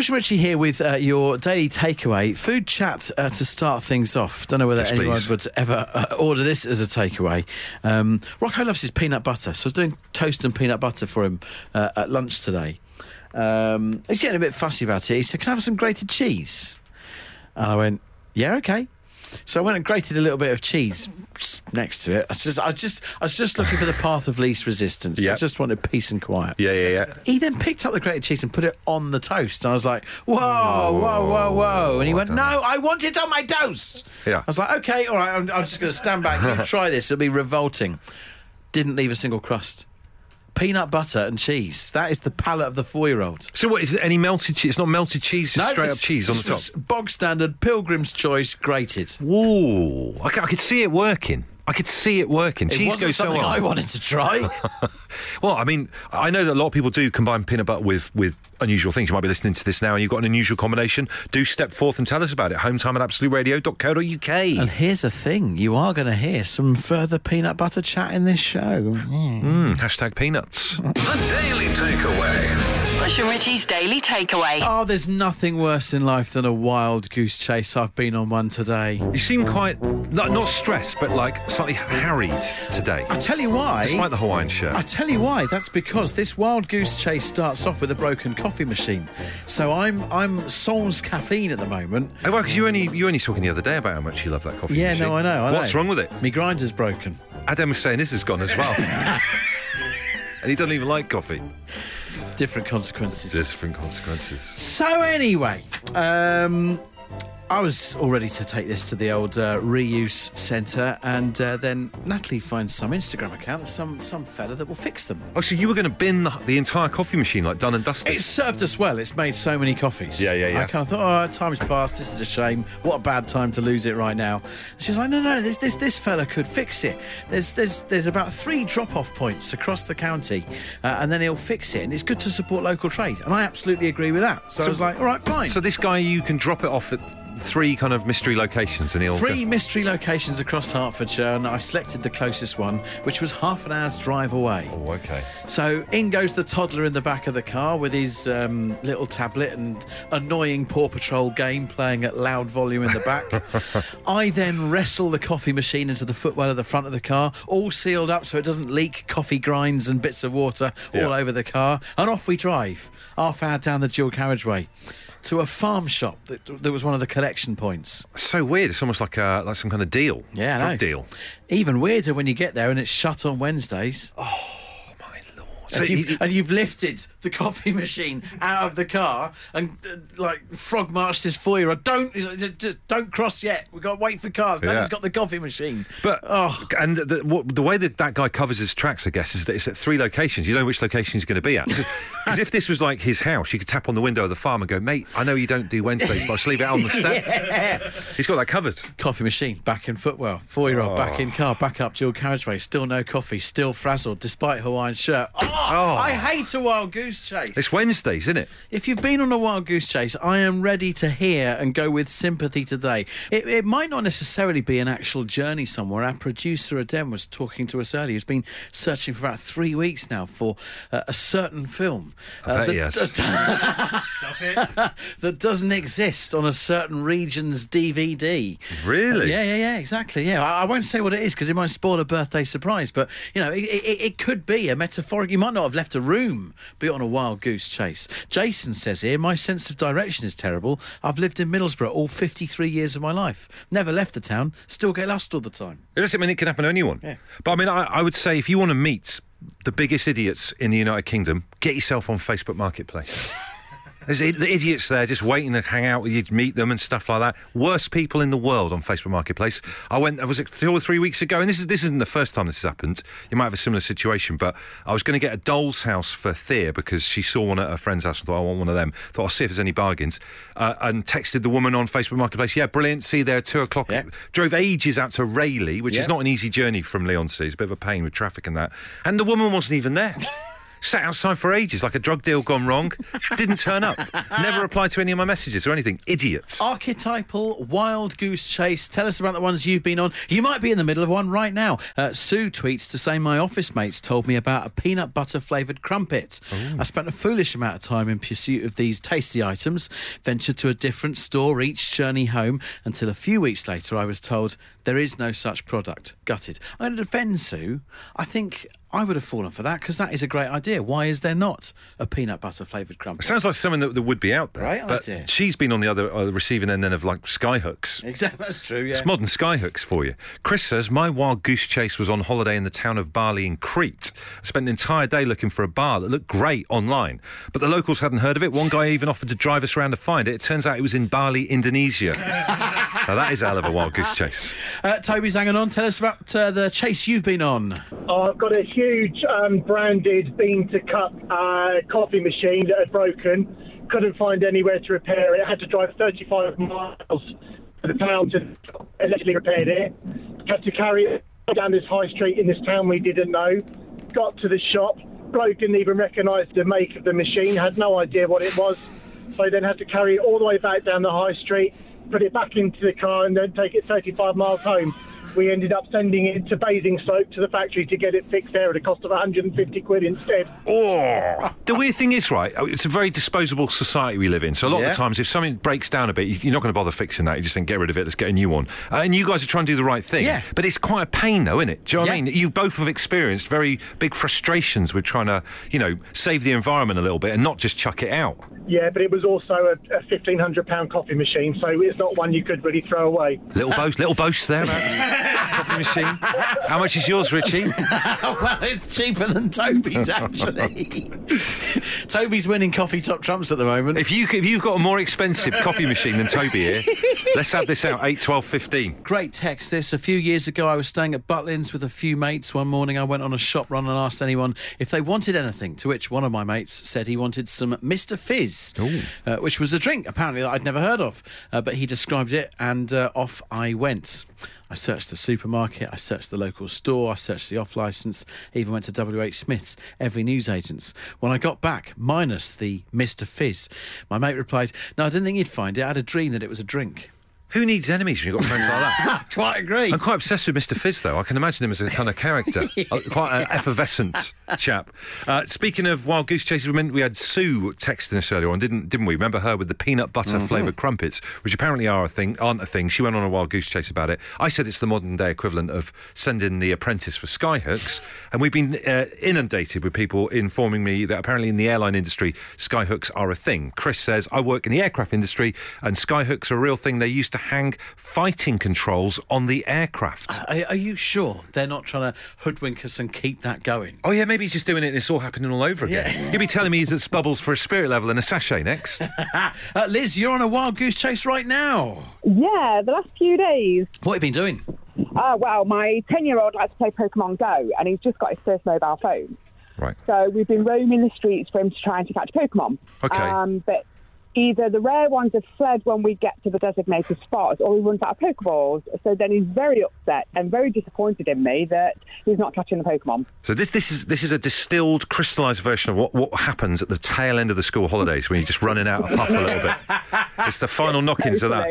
Bush and Richie here with uh, your daily takeaway food chat uh, to start things off. Don't know whether Yes, anyone please. would ever uh, order this as a takeaway. Um, Rocco loves his peanut butter, so I was doing toast and peanut butter for him uh, at lunch today. Um, he's getting a bit fussy about it. He said, "Can I have some grated cheese?" And I went, "Yeah, okay." So I went and grated a little bit of cheese next to it. I just, I just, I was just looking for the path of least resistance. I just wanted peace and quiet. Yeah, yeah, yeah. He then picked up the grated cheese and put it on the toast. And I was like, whoa, whoa, whoa, whoa. And he oh, I went, no. I want it on my toast. Yeah. I was like, okay, all right, I'm, I'm just going to stand back. You try this. It'll be revolting. Didn't leave a single crust. Peanut butter and cheese. That is the palate of the four year old. So what is it? Any melted cheese? It's not melted cheese. it's straight up cheese on the top. Bog standard, Pilgrim's Choice, grated. Ooh, I could see it working. I could see it working. It cheese wasn't goes so something. I wanted to try. Well, I mean, I know that a lot of people do combine peanut butter with, with unusual things. You might be listening to this now and you've got an unusual combination. Do step forth and tell us about it. Hometime at absoluteradio.co.uk. and here's the thing you are going to hear some further peanut butter chat in this show. Mm, hashtag peanuts. The Daily Takeaway. Bush and Richie's Daily Takeaway. Oh, there's nothing worse in life than a wild goose chase. I've been on one today. You seem quite, not, not stressed, but like slightly harried today. I tell you why. Despite the Hawaiian shirt. I tell you why. That's because this wild goose chase starts off with a broken coffee machine. So I'm I'm sans caffeine at the moment. Oh, well, because you only you only talking the other day about how much you love that coffee. Machine. Yeah, machine. no, I know. I What's know. wrong with it? My grinder's broken. Adam was saying this has gone as well, and he doesn't even like coffee. Different consequences. Different consequences. So anyway, um, I was all ready to take this to the old uh, reuse centre, and uh, then Natalie finds some Instagram account of some some fella that will fix them. Oh, so you were going to bin the, the entire coffee machine like done and dusted? It served us well. It's made so many coffees. Yeah, yeah, yeah. I kind of thought, oh, time's passed. This is a shame. What a bad time to lose it right now. She's like, no, no, this this this fella could fix it. There's there's there's about three drop-off points across the county, uh, and then he'll fix it. And it's good to support local trade. And I absolutely agree with that. So, I was like, all right, fine. So this guy, you can drop it off at three kind of mystery locations, in he'll Three mystery locations across Hertfordshire, and I selected the closest one, which was half an hour's drive away. Oh, okay. So in goes the toddler in the back of the car with his um, little tablet and annoying Paw Patrol game playing at loud volume in the back. I then wrestle the coffee machine into the footwell of the front of the car, all sealed up so it doesn't leak coffee grinds and bits of water all over the car, and off we drive, half hour down the dual carriageway. To a farm shop that, that was one of the collection points. So weird. It's almost like a, like some kind of deal. Yeah, Drug deal. Even weirder when you get there and it's shut on Wednesdays. Oh. So and, you've, and you've lifted the coffee machine out of the car and uh, like frog marched year old. Don't you know, just- just don't cross yet. We've got to wait for cars. Daddy's Yeah. got the coffee machine. But oh, and the, what, the way that that guy covers his tracks, I guess, is that it's at three locations. You don't know which location he's going to be at. Because if this was like his house, you could tap on the window of the farm and go, "Mate, I know you don't do Wednesdays, but I'll just leave it out on the step." He's got that covered. coffee machine back in footwell. Four year old back Oh. in car. Back up dual carriageway. Still no coffee. Still frazzled despite Hawaiian shirt. Oh, Oh. I hate a wild goose chase. It's Wednesdays, isn't it? If you've been on a wild goose chase, I am ready to hear and go with sympathy today. It, it might not necessarily be an actual journey somewhere. Our producer, Adam, was talking to us earlier. He's been searching for about three weeks now for uh, a certain film uh, bet that, he has. that doesn't exist on a certain region's DVD. Really? Yeah, yeah, yeah, exactly. Yeah, I, I won't say what it is because it might spoil a birthday surprise. But you know, it, it, it could be a metaphoric. You might not have left a room, be on a wild goose chase. Jason says here, my sense of direction is terrible. I've lived in Middlesbrough all 53 years of my life. Never left the town. Still get lost all the time. It doesn't mean it can happen to anyone. Yeah. But I mean, I, I would say if you want to meet the biggest idiots in the United Kingdom, get yourself on Facebook Marketplace. There's the idiots there just waiting to hang out with you, meet them and stuff like that. Worst people in the world on Facebook Marketplace. I went, was it two or three weeks ago? And this is this isn't the first time this has happened. You might have a similar situation, but I was going to get a doll's house for Thea because she saw one at her friend's house and thought, I want one of them. Thought, I'll see if there's any bargains. Uh, and texted the woman on Facebook Marketplace, yeah, brilliant. See you there at two o'clock. Yeah. Drove ages out to Rayleigh, which Yeah. is not an easy journey from Leigh-on-Sea. It's a bit of a pain with traffic and that. And the woman wasn't even there. Sat outside for ages, like a drug deal gone wrong. Didn't turn up. Never replied to any of my messages or anything. Idiots. Archetypal wild goose chase. Tell us about the ones you've been on. You might be in the middle of one right now. Uh, Sue tweets to say my office mates told me about a peanut butter flavoured crumpet. I spent a foolish amount of time in pursuit of these tasty items. Ventured to a different store each journey home until a few weeks later I was told there is no such product. Gutted. I'm going to defend Sue. I think I would have fallen for that because that is a great idea. Why is there not a peanut butter flavoured crumpet? Sounds like something that, that would be out there. Right but idea. she's been on the other uh, receiving end then of like skyhooks. Exactly, that's true. Yeah. It's modern skyhooks for you. Chris says, My wild goose chase was on holiday in the town of Bali in Crete. I spent an entire day looking for a bar that looked great online, but the locals hadn't heard of it. One guy even offered to drive us around to find it. It turns out it was in Bali, Indonesia. now, that is a hell of a wild goose chase. Uh, Toby's hanging on. Tell us about uh, the chase you've been on. Oh, I've got a huge um, branded bean to cup uh, coffee machine that had broken. Couldn't find anywhere to repair it. Had to drive 35 miles to the town to allegedly repair it. Had to carry it down this high street in this town we didn't know. Got to the shop. Bloke didn't even recognise the make of the machine. Had no idea what it was. So then had to carry it all the way back down the high street, put it back into the car, and then take it 35 miles home. We ended up sending it to Basingstoke to the factory to get it fixed there at a cost of 150 quid instead. Oh, the weird thing is, right? oh, It's a very disposable society we live in. So a lot Yeah. of the times, if something breaks down a bit, you- you're not going to bother fixing that. You just think, get rid of it. Let's get a new one. Uh, and you guys are trying to do the right thing. Yeah. But it's quite a pain, though, isn't it? Do you know what I mean? You both have experienced very big frustrations with trying to, you know, save the environment a little bit and not just chuck it out. Yeah, but it was also a, a £1,500 coffee machine, so it's not one you could really throw away. Little boast, little boast there. Coffee machine. How much is yours, Richie? well, it's cheaper than Toby's actually. Toby's winning coffee top trumps at the moment. If you if you've got a more expensive coffee machine than Toby here, let's have this out. 8, 12, 15. Great text this. A few years ago, I was staying at Butlins with a few mates. One morning, I went on a shop run and asked anyone if they wanted anything, to which one of my mates said he wanted some Mr. Fizz, uh, which was a drink, apparently, that I'd never heard of. Uh, but he described it, and uh, off I went. I searched the supermarket, I searched the local store, I searched the off licence, even went to WH Smith's, every newsagent's. When I got back, minus the Mr. Fizz, my mate replied, No, I didn't think you'd find it. I had a dream that it was a drink. Who needs enemies when you've got friends like that? Quite agree. I'm quite obsessed with Mr. Fizz, though. I can imagine him as a kind of character, Uh, quite an effervescent chap. Uh, speaking of wild goose chases, we, meant we had Sue texting us earlier on, didn't didn't we? Remember her with the peanut butter flavoured crumpets, which apparently are a thing, aren't a thing. She went on a wild goose chase about it. I said it's the modern day equivalent of sending the apprentice for skyhooks, and we've been uh, inundated with people informing me that apparently in the airline industry, skyhooks are a thing. Chris says I work in the aircraft industry, and skyhooks are a real thing. They used to hang fighting controls on the aircraft. Are, are you sure they're not trying to hoodwink us and keep that going? Oh yeah, maybe he's just doing it and it's all happening all over again. Yeah. You'll be telling me there's bubbles for a spirit level and a sachet next. Uh, Liz, you're on a wild goose chase right now. Yeah, the last few days. What have you been doing? Uh, well, my 10 year old likes to play Pokemon Go, and he's just got his first mobile phone. right. So we've been roaming the streets for him to try and to catch Pokemon. Okay. Um, but either the rare ones have fled when we get to the designated spots, or he runs out of Pokeballs. So then he's very upset and very disappointed in me that he's not catching the Pokemon. So this this is this is a distilled, crystallised version of what, what happens at the tail end of the school holidays when you're just running out of puff a little bit. It's the final knockings of that.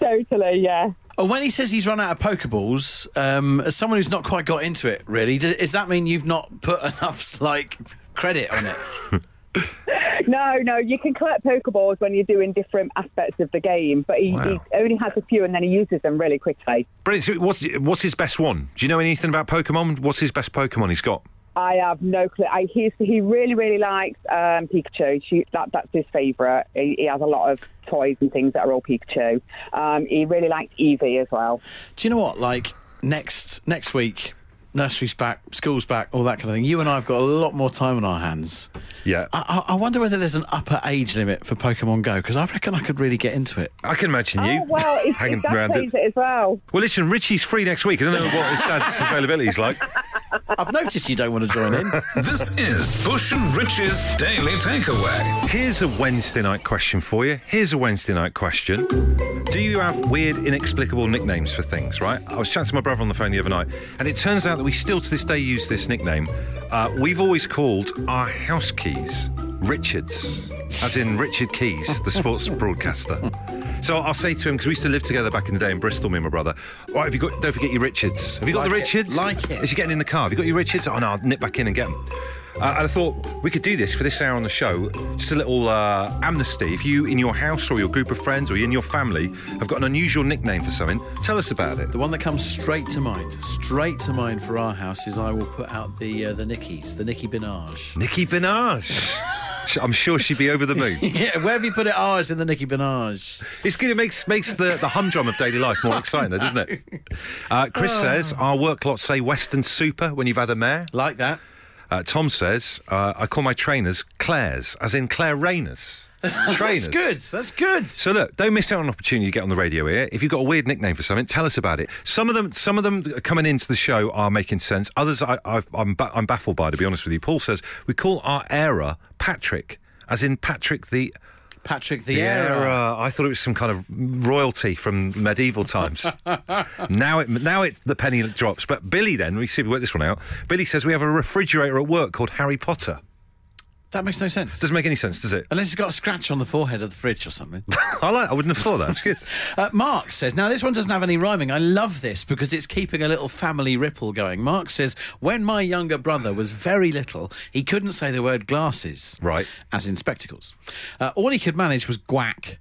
Totally. totally, yeah. Oh, when he says he's run out of Pokeballs, um, as someone who's not quite got into it, really, does, does that mean you've not put enough like credit on it? No, no, you can collect Pokeballs when you're doing different aspects of the game, but he, Wow. he only has a few and then he uses them really quickly. Brilliant. So what's what's his best one? Do you know anything about Pokemon? What's his best Pokemon he's got? I have no clue. I, he's, he really, really likes um, Pikachu. She, that, that's his favourite. He, he has a lot of toys and things that are all Pikachu. Um, he really likes Eevee as well. Do you know what? Like next next week, nursery's back, school's back, all that kind of thing. You and I have got a lot more time on our hands. Yeah. I, I I wonder whether there's an upper age limit for Pokemon Go because I reckon I could really get into it. I can imagine you Oh, well, his, hanging his dad around plays it. it as well. Well, listen, Richie's free next week. I don't know what his dad's availability is like. I've noticed you don't want to join in. This is Bush and Rich's Daily Takeaway. Here's a Wednesday night question for you. Here's a Wednesday night question. Do you have weird, inexplicable nicknames for things, right? I was chatting to my brother on the phone the other night, and it turns out that we still to this day use this nickname. Uh, we've always called our house keys Richards, as in Richard Keys, the sports broadcaster. So I'll say to him, because we used to live together back in the day in Bristol, me and my brother, right, have you got, don't forget your Richards. Have you got the Like it, Richards? like it. As you're getting in the car, have you got your Richards? Oh no, I'll nip back in and get them. Uh, and I thought we could do this for this hour on the show, just a little uh, amnesty. If you, in your house or your group of friends or you in your family, have got an unusual nickname for something, tell us about it. The one that comes straight to mind, straight to mind for our house is I will put out the uh, the Nickies, the Nicki Minaj. Nicki Minaj. I'm sure she'd be over the moon. Yeah, where have you put it? Oh, it's in the Nicki Minaj. It's good. It makes makes the, the humdrum of daily life more exciting, though, doesn't it? Uh, Chris Ah. says our work lot say Weston Super when you've had a mare. Like that. Uh, Tom says uh, I call my trainers Claire's, as in Claire Rayners. trainers. That's good. That's good. So look, don't miss out on an opportunity to get on the radio here. If you've got a weird nickname for something, tell us about it. Some of them, some of them coming into the show are making sense. Others, I, I've, I'm, ba- I'm baffled by. To be honest with you, Paul says we call our era Patrick, as in Patrick the Patrick the, Era. I thought it was some kind of royalty from medieval times. now it now it the penny drops. But Billy then we see if we work this one out. Billy says we have a refrigerator at work called Harry Potter. That makes no sense. Doesn't make any sense, does it? Unless he's got a scratch on the forehead of the fridge or something. I like. I wouldn't have thought that. It's good. Uh, Mark says, now this one doesn't have any rhyming. I love this because it's keeping a little family ripple going. Mark says, when my younger brother was very little, he couldn't say the word glasses. Right. As in spectacles. Uh, all he could manage was guac.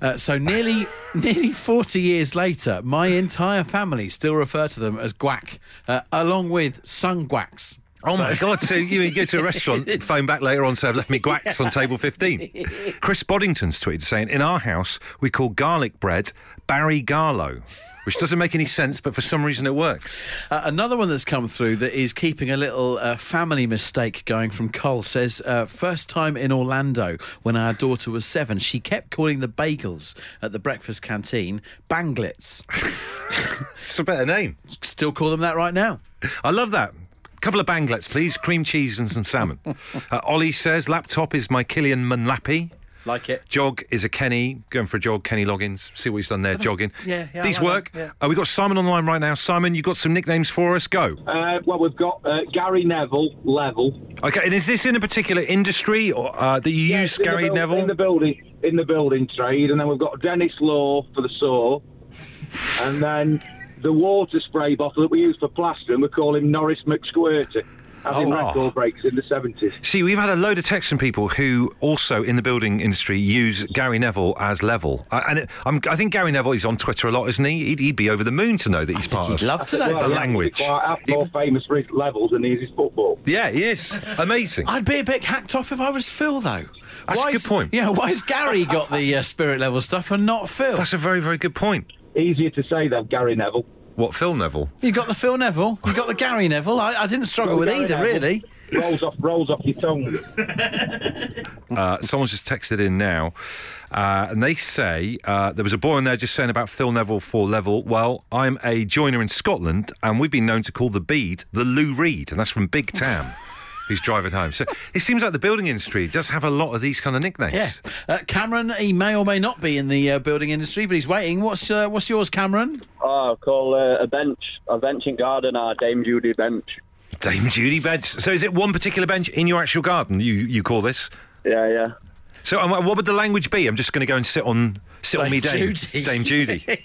Uh, so nearly nearly 40 years later, my entire family still refer to them as guac, uh, along with guacs. Oh my God! So you, you go to a restaurant, phone back later on, say I've left me guacs on table fifteen. Chris Boddington's tweeted saying, "In our house, we call garlic bread Barry Garlow." Which doesn't make any sense, but for some reason it works. Uh, another one that's come through that is keeping a little uh, family mistake going from Cole says, uh, first time in Orlando when our daughter was seven, she kept calling the bagels at the breakfast canteen banglets. It's a better name. Still call them that right now. I love that. Couple of banglets, please. Cream cheese and some salmon. uh, Ollie says, laptop is my Killian Munlappy. Like it. Jog is a Kenny, going for a jog, Kenny Loggins. See what he's done there, jogging. yeah, yeah, These like work. that, Uh, we've got Simon on the line right now. Simon, you've got some nicknames for us? Go. Uh, well, we've got uh, Gary Neville, Level. Okay, and is this in a particular industry or uh, that you use, Yes, in the Gary buil- Neville? In the building, in the building trade, and then we've got Denis Law for the saw, and then the water spray bottle that we use for plastering, we call him Norris McSquirty. Having Oh. record breaks in the 70s. See, we've had a load of texts from people who also in the building industry use Gary Neville as level. And it, I'm, I think Gary Neville is on Twitter a lot, isn't he? He'd, he'd be over the moon to know that he's part He'd of love to know the Well, yeah, language. he's Quite half more famous for his levels than he is his football. Yeah, he is. Amazing. I'd be a bit hacked off if I was Phil, though. That's a good is- point. Yeah, why has Gary got the uh, spirit level stuff and not Phil? That's a very, very good point. Easier to say than Gary Neville. What, Phil Neville? You got the Phil Neville, you got the Gary Neville. I, I didn't struggle Well, with Gary either, Neville. really. Rolls off, rolls off your tongue. Uh, someone's just texted in now, uh, and they say uh, there was a boy on there just saying about Phil Neville for level. Well, I'm a joiner in Scotland, and we've been known to call the bead the Lou Reed, and that's from Big Tam. Who's driving home? So it seems like the building industry does have a lot of these kind of nicknames. Yeah. Uh, Cameron, he may or may not be in the uh, building industry, but he's waiting. What's uh, what's yours, Cameron? Oh, call uh, a bench, a bench in garden, our Dame Judy bench. Dame Judy bench. So is it one particular bench in your actual garden? You you call this? Yeah, yeah. So um, what would the language be? I'm just going to go and sit on sit on me, Dame Judy. Dame Judy.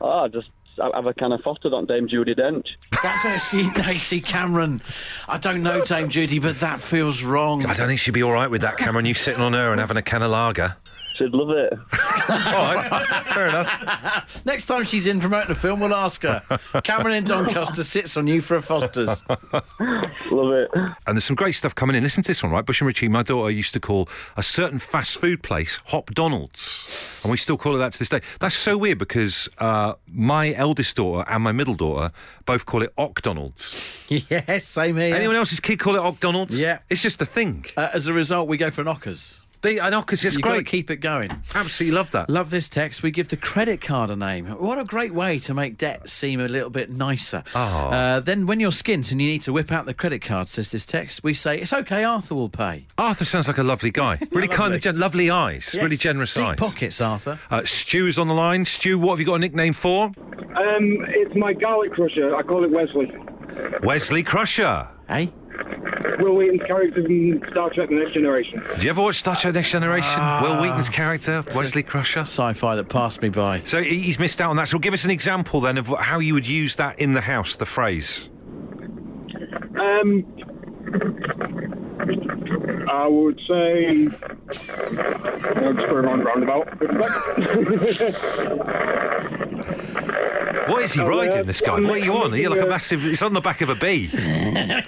Oh, just have a can of Foster's on Dame Judi Dench. That's it. See, no, see, Cameron. I don't know Dame Judy, but that feels wrong. I don't think she'd be all right with that, Cameron. You sitting on her and having a can of lager. She'd love it. All right, fair enough. Next time she's in promoting a film, we'll ask her. Cameron in Doncaster sits on you for a Foster's. Love it. And there's some great stuff coming in. Listen to this one, right? Bush and Richie, my daughter used to call a certain fast food place Hop Donald's. And we still call it that to this day. That's so weird because uh, my eldest daughter and my middle daughter both call it Ock Donald's. yes, same here. Anyone else's kid call it Ock Donald's? Yeah. It's just a thing. Uh, as a result, we go for knockers. They, I know because it's You've got to great. keep it going. Absolutely love that. Love this text. We give the credit card a name. What a great way to make debt seem a little bit nicer. Oh. Uh, then, when you're skint and you need to whip out the credit card, says this text, we say, It's okay, Arthur will pay. Arthur sounds like a lovely guy. Really kind Lovely. of gen- lovely eyes. Yes, Really generous deep eyes. pockets, Arthur. Uh, Stu's on the line. Stu, what have you got a nickname for? Um, it's my garlic crusher. I call it Wesley. Wesley Crusher. Hey? Wil Wheaton's character from Star Trek: The Next Generation. Do you ever watch Star Trek Next Generation? Ah. Wil Wheaton's character, Wesley Crusher. Sci fi that passed me by. So he's missed out on that. So give us an example then of how you would use that in the house, the phrase. Um, I would say. I'll just put it on roundabout. What is he Oh, riding, this guy? I'm What are you on? Are you like a- massive... It's on the back of a bee.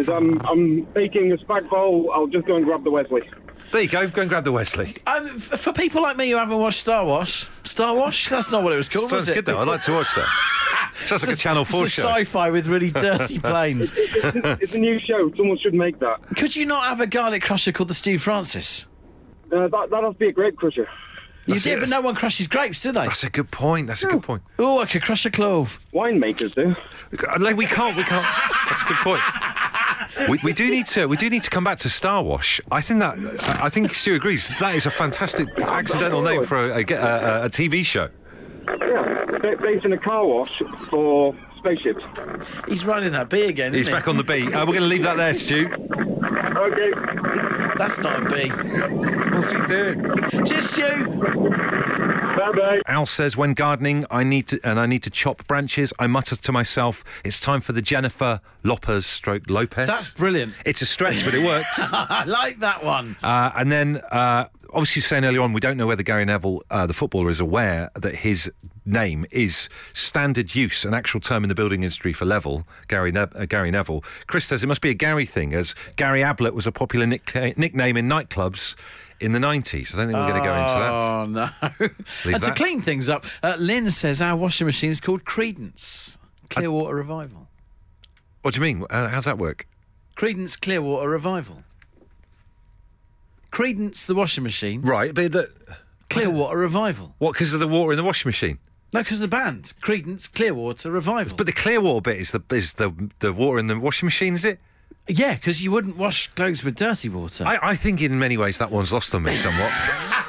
yeah, I'm, I'm baking a spag bowl. I'll just go and grab the Wesley. There you go. Go and grab the Wesley. Um, f- for people like me who haven't watched Star Wars, Star Wars? That's not what it was called, Sounds was it? good though. I'd like to watch that. Sounds like a Channel 4 it's a show. sci-fi with really dirty planes. It's a new show. Someone should make that. Could you not have a garlic crusher called the Steve Francis? Uh, that that has to be a grape crusher. You That's did, it. but no one crushes grapes, do they? That's a good point. That's a good point. Oh, I could crush a clove. Winemakers do. Uh, like, We can't. We can't. That's a good point. We, we do need to. We do need to come back to Star Wash. I think that. I I think Stu agrees. That is a fantastic accidental name for a, a, a, a TV show. Yeah, ba- based in a car wash for spaceships. He's running that bee again. He's isn't back on the beat. Uh, we're going to leave that there, Stu. Okay. That's not a bee. What's he doing? Just Stu. Bye bye. Al says, when gardening, I need to and I need to chop branches. I mutter to myself, "It's time for the Jennifer Lopez stroke Lopez." That's brilliant. It's a stretch, but it works. I like that one. Uh, and then, uh, obviously, saying earlier on, we don't know whether Gary Neville, uh, the footballer, is aware that his name is standard use, an actual term in the building industry for level. Gary, ne- uh, Gary Neville. Chris says it must be a Gary thing, as Gary Ablett was a popular nick- nickname in nightclubs in the 90s. I don't think we're going to go into that. Oh no! Leave and to that. clean things up, uh, Lynn says our washing machine is called Creedence Clearwater Revival. What do you mean? Uh, how's that work? Creedence Clearwater Revival. Creedence the washing machine. Right, but the, Clearwater Revival. what? Because of the water in the washing machine. No, because of the band Creedence Clearwater Revival. But the clear water bit is the is the the water in the washing machine, is it? Yeah, because you wouldn't wash clothes with dirty water. I, I think in many ways that one's lost on me somewhat.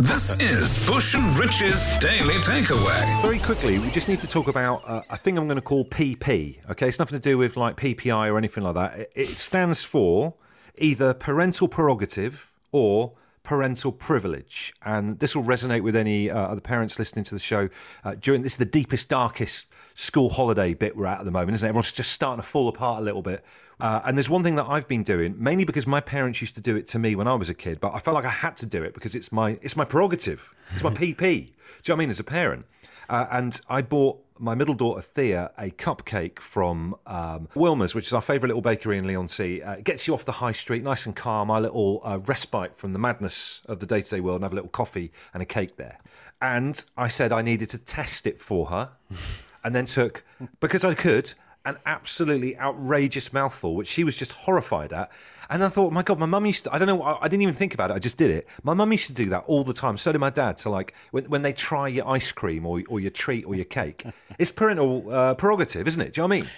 This is Bush and Rich's Daily Takeaway. Very quickly, we just need to talk about uh, a thing I'm going to call PP. Okay, it's nothing to do with like PPI or anything like that. It, it stands for either parental prerogative or parental privilege, and this will resonate with any uh, other parents listening to the show. Uh, during this, is the deepest, darkest school holiday bit we're at at the moment, isn't it? Everyone's just starting to fall apart a little bit. Uh, and there's one thing that I've been doing, mainly because my parents used to do it to me when I was a kid, but I felt like I had to do it because it's my it's my prerogative, it's my PP. Do you know what I mean? As a parent, uh, and I bought my middle daughter Thea a cupcake from um, Wilmer's, which is our favourite little bakery in Leigh-on-Sea. Uh, it gets you off the high street, nice and calm, our little uh, respite from the madness of the day to day world, and have a little coffee and a cake there. And I said I needed to test it for her, and then took because I could an absolutely outrageous mouthful, which she was just horrified at. And I thought, my God, my mum used to, I don't know, I, I didn't even think about it, I just did it. My mum used to do that all the time. So did my dad. So, like, when, when they try your ice cream or, or your treat or your cake, it's parental uh, prerogative, isn't it? Do you know what I mean?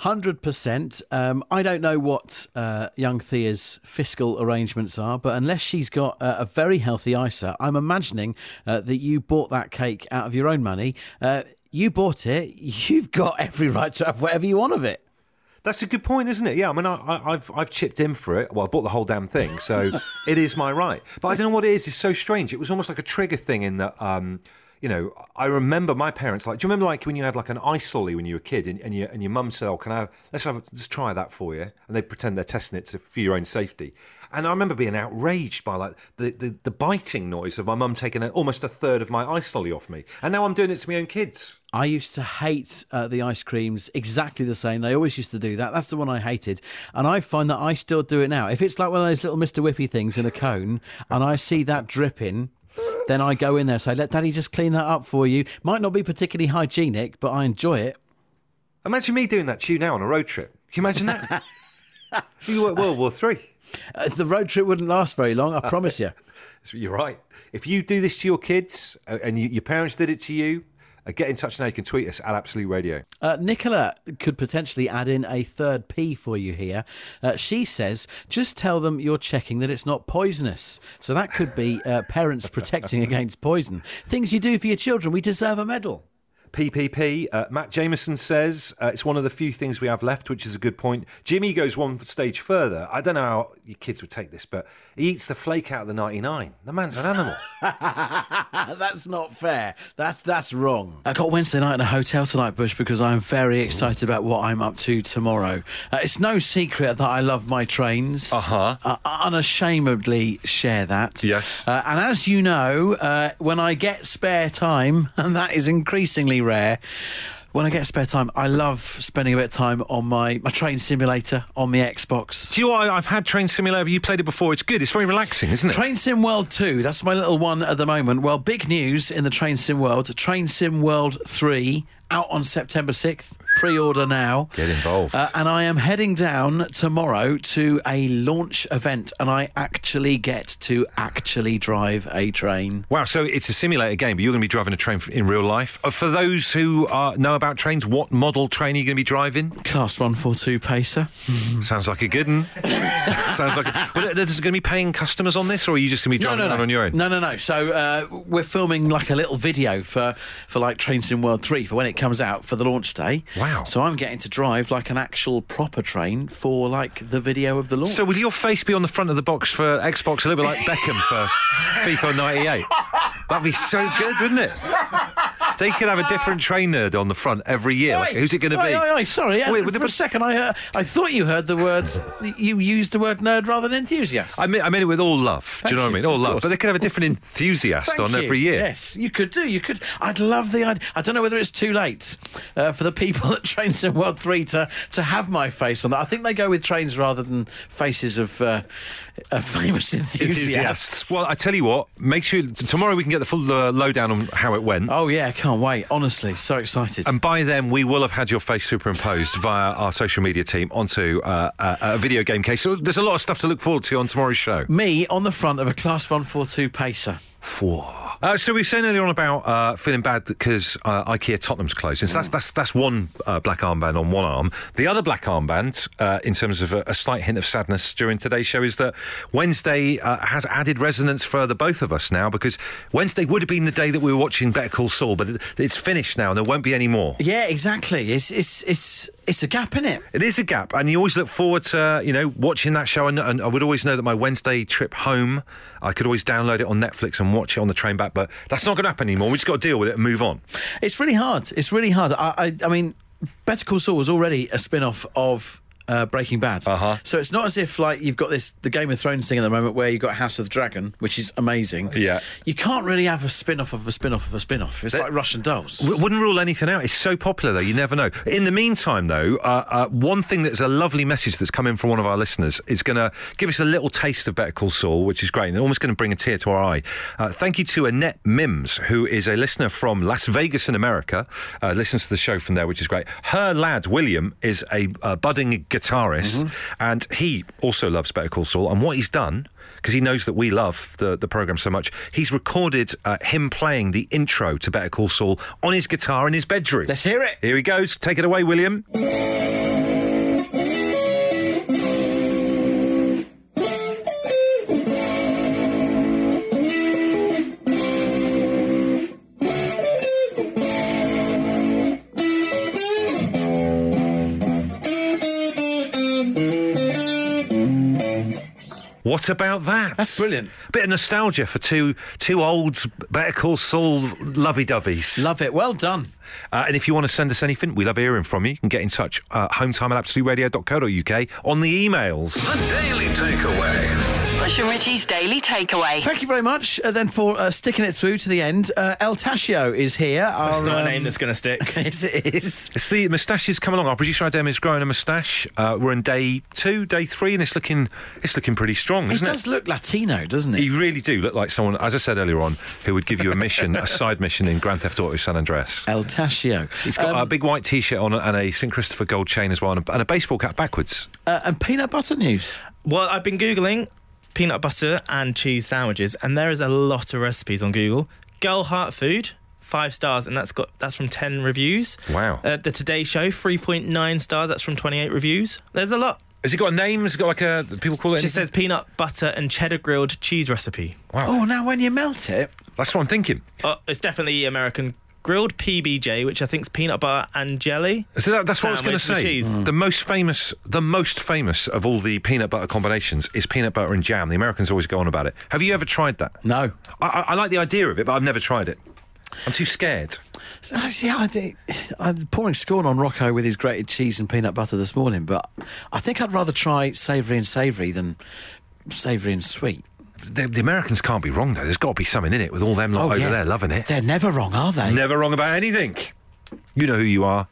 Hundred percent. Um, I don't know what uh, young Thea's fiscal arrangements are, but unless she's got uh, a very healthy ISA, I'm imagining uh, that you bought that cake out of your own money. Uh, you bought it. You've got every right to have whatever you want of it. That's a good point, isn't it? Yeah, I mean, I, I, I've I've chipped in for it. Well, I bought the whole damn thing, so it is my right. But I don't know what it is. It's so strange. It was almost like a trigger thing in that. Um, you know, I remember my parents like. Do you remember like when you had like an ice lolly when you were a kid, and, and your and your mum said, "Oh, can I have, let's have a, let's try that for you," and they pretend they're testing it for your own safety. And I remember being outraged by like the, the, the biting noise of my mum taking a, almost a third of my ice lolly off me, and now I'm doing it to my own kids. I used to hate uh, the ice creams exactly the same. They always used to do that. That's the one I hated. And I find that I still do it now. If it's like one of those little Mr. Whippy things in a cone and I see that dripping, then I go in there and say, let daddy just clean that up for you. Might not be particularly hygienic, but I enjoy it. Imagine me doing that to you now on a road trip. Can you imagine that? you were at World War Three. Uh, the road trip wouldn't last very long, I promise you. You're right. If you do this to your kids uh, and you, your parents did it to you, uh, get in touch now. You can tweet us at Absolute Radio. Uh, Nicola could potentially add in a third P for you here. Uh, she says, just tell them you're checking that it's not poisonous. So that could be uh, parents protecting against poison. Things you do for your children, we deserve a medal. PPP. Uh, Matt Jameson says uh, it's one of the few things we have left, which is a good point. Jimmy goes one stage further. I don't know how your kids would take this, but he eats the flake out of the 99. The man's an animal. that's not fair. That's that's wrong. I got Wednesday night in a hotel tonight, Bush, because I'm very excited about what I'm up to tomorrow. Uh, it's no secret that I love my trains. Uh-huh. Uh, unashamedly share that. Yes. Uh, and as you know, uh, when I get spare time, and that is increasingly rare. When I get spare time, I love spending a bit of time on my, my train simulator on the Xbox. Do you know what? I've had Train Simulator. You played it before. It's good. It's very relaxing, isn't it? Train Sim World 2, that's my little one at the moment. Well, big news in the Train Sim World. Train Sim World 3 out on September 6th. Pre order now. Get involved. Uh, and I am heading down tomorrow to a launch event, and I actually get to actually drive a train. Wow, so it's a simulator game, but you're going to be driving a train in real life. Uh, for those who uh, know about trains, what model train are you going to be driving? Class 142 Pacer. Sounds like a good one. Sounds like. A, well, there's going to be paying customers on this, or are you just going to be driving around on your own? No, no, no. So uh, we're filming like a little video for, for like Train Sim World 3 for when it comes out for the launch day. Wow. So I'm getting to drive like an actual proper train for like the video of the launch. So will your face be on the front of the box for Xbox, a little bit like Beckham for FIFA 98? That'd be so good, wouldn't it? They could have a different train nerd on the front every year. Like, who's it going to be? oi, oi, sorry, uh, Wait, for a second I heard, I thought you heard the words. you used the word nerd rather than enthusiast. I mean, I mean it with all love. Do you know what I mean? All love. course. But they could have a different enthusiast Thank on you. every year. Yes, you could do. You could. I'd love the idea. I don't know whether it's too late uh, for the people at Train Sim World Three to to have my face on that. I think they go with trains rather than faces of uh, uh, famous enthusiasts. Enthusiasts. Well, I tell you what, make sure tomorrow we can get the full uh, lowdown on how it went. Oh yeah, can't wait. Honestly, so excited. And by then, we will have had your face superimposed via our social media team onto uh, a, a video game case. So there's a lot of stuff to look forward to on tomorrow's show. Me on the front of a Class One Four Two Pacer. Uh, so we were saying earlier on about uh, feeling bad because uh, IKEA Tottenham's closing. So that's that's that's one uh, black armband on one arm. The other black armband, uh, in terms of a, a slight hint of sadness during today's show, is that Wednesday uh, has added resonance for the both of us now because Wednesday would have been the day that we were watching Better Call Saul, but it, it's finished now and there won't be any more. Yeah, exactly. It's it's it's it's a gap in it. It is a gap, and you always look forward to you know watching that show. And, and I would always know that my Wednesday trip home, I could always download it on Netflix and watch it on the train back. But that's not going to happen anymore. We just got to deal with it and move on. It's really hard. It's really hard. I, I, I mean, Better Call Saul was already a spin off of. Uh, Breaking Bad. Uh-huh. So it's not as if like you've got this the Game of Thrones thing at the moment where you've got House of the Dragon, which is amazing. Yeah. You can't really have a spin off of a spin off of a spin off. It's like Russian dolls. W- wouldn't rule anything out. It's so popular, though. You never know. In the meantime, though, uh, uh, one thing that's a lovely message that's come in from one of our listeners is going to give us a little taste of Better Call Saul, which is great, and almost going to bring a tear to our eye. Uh, thank you to Annette Mims, who is a listener from Las Vegas in America, uh, listens to the show from there, which is great. Her lad, William, is a, a budding guitarist, and he also loves Better Call Saul. And what he's done because he knows that we love the, the program so much. He's recorded uh, him playing the intro to Better Call Saul on his guitar in his bedroom. Let's hear it. Here he goes. Take it away, William. What about that? That's brilliant. A bit of nostalgia for two two old Better Call Saul lovey-doveys. Love it. Well done. Uh, and if you want to send us anything, we love hearing from you. You can get in touch uh, hometime at absoluteradio.co.uk on the emails. The Daily Takeaway. Bush and Richie's Daily Takeaway. Thank you very much uh, then for uh, sticking it through to the end. Uh, El Tascio is here. Our, It's not a um, name that's going to stick. yes, it is. It's the moustaches come along. Our producer Adam is growing a moustache. Uh, we're in day two, day three, and it's looking it's looking pretty strong, He isn't does it? look Latino, doesn't he? You really do look like someone, as I said earlier on, who would give you a mission, a side mission in Grand Theft Auto San Andreas. El Tascio. He's got Um, a big white T-shirt on and a St Christopher gold chain as well, and a, and a baseball cap backwards. uh, and peanut butter news. Well, I've been googling peanut butter and cheese sandwiches, and there is a lot of recipes on Google. Girl Heart Food, five stars, and that's got that's from ten reviews. Wow. Uh, the Today Show, three point nine stars. That's from twenty eight reviews. There's a lot. Has it got a name? Has it got like a people call it? It just says peanut butter and cheddar grilled cheese recipe. Wow. Oh, now when you melt it, That's what I'm thinking. Oh, it's definitely American grilled PBJ, which I think is peanut butter and jelly. So that, that's what I was going to say. cheese. Mm. The most famous, the most famous of all the peanut butter combinations is peanut butter and jam. The Americans always go on about it. Have you ever tried that? no. I, I, I like the idea of it, but I've never tried it. I'm too scared. So, Actually, I did, I'm pouring scorn on Rocco with his grated cheese and peanut butter this morning, but I think I'd rather try savoury and savoury than savoury and sweet. The, the Americans can't be wrong though. There's got to be something in it with all them lot Oh, over yeah. there loving it. They're never wrong, are they? Never wrong about anything. You know who you are.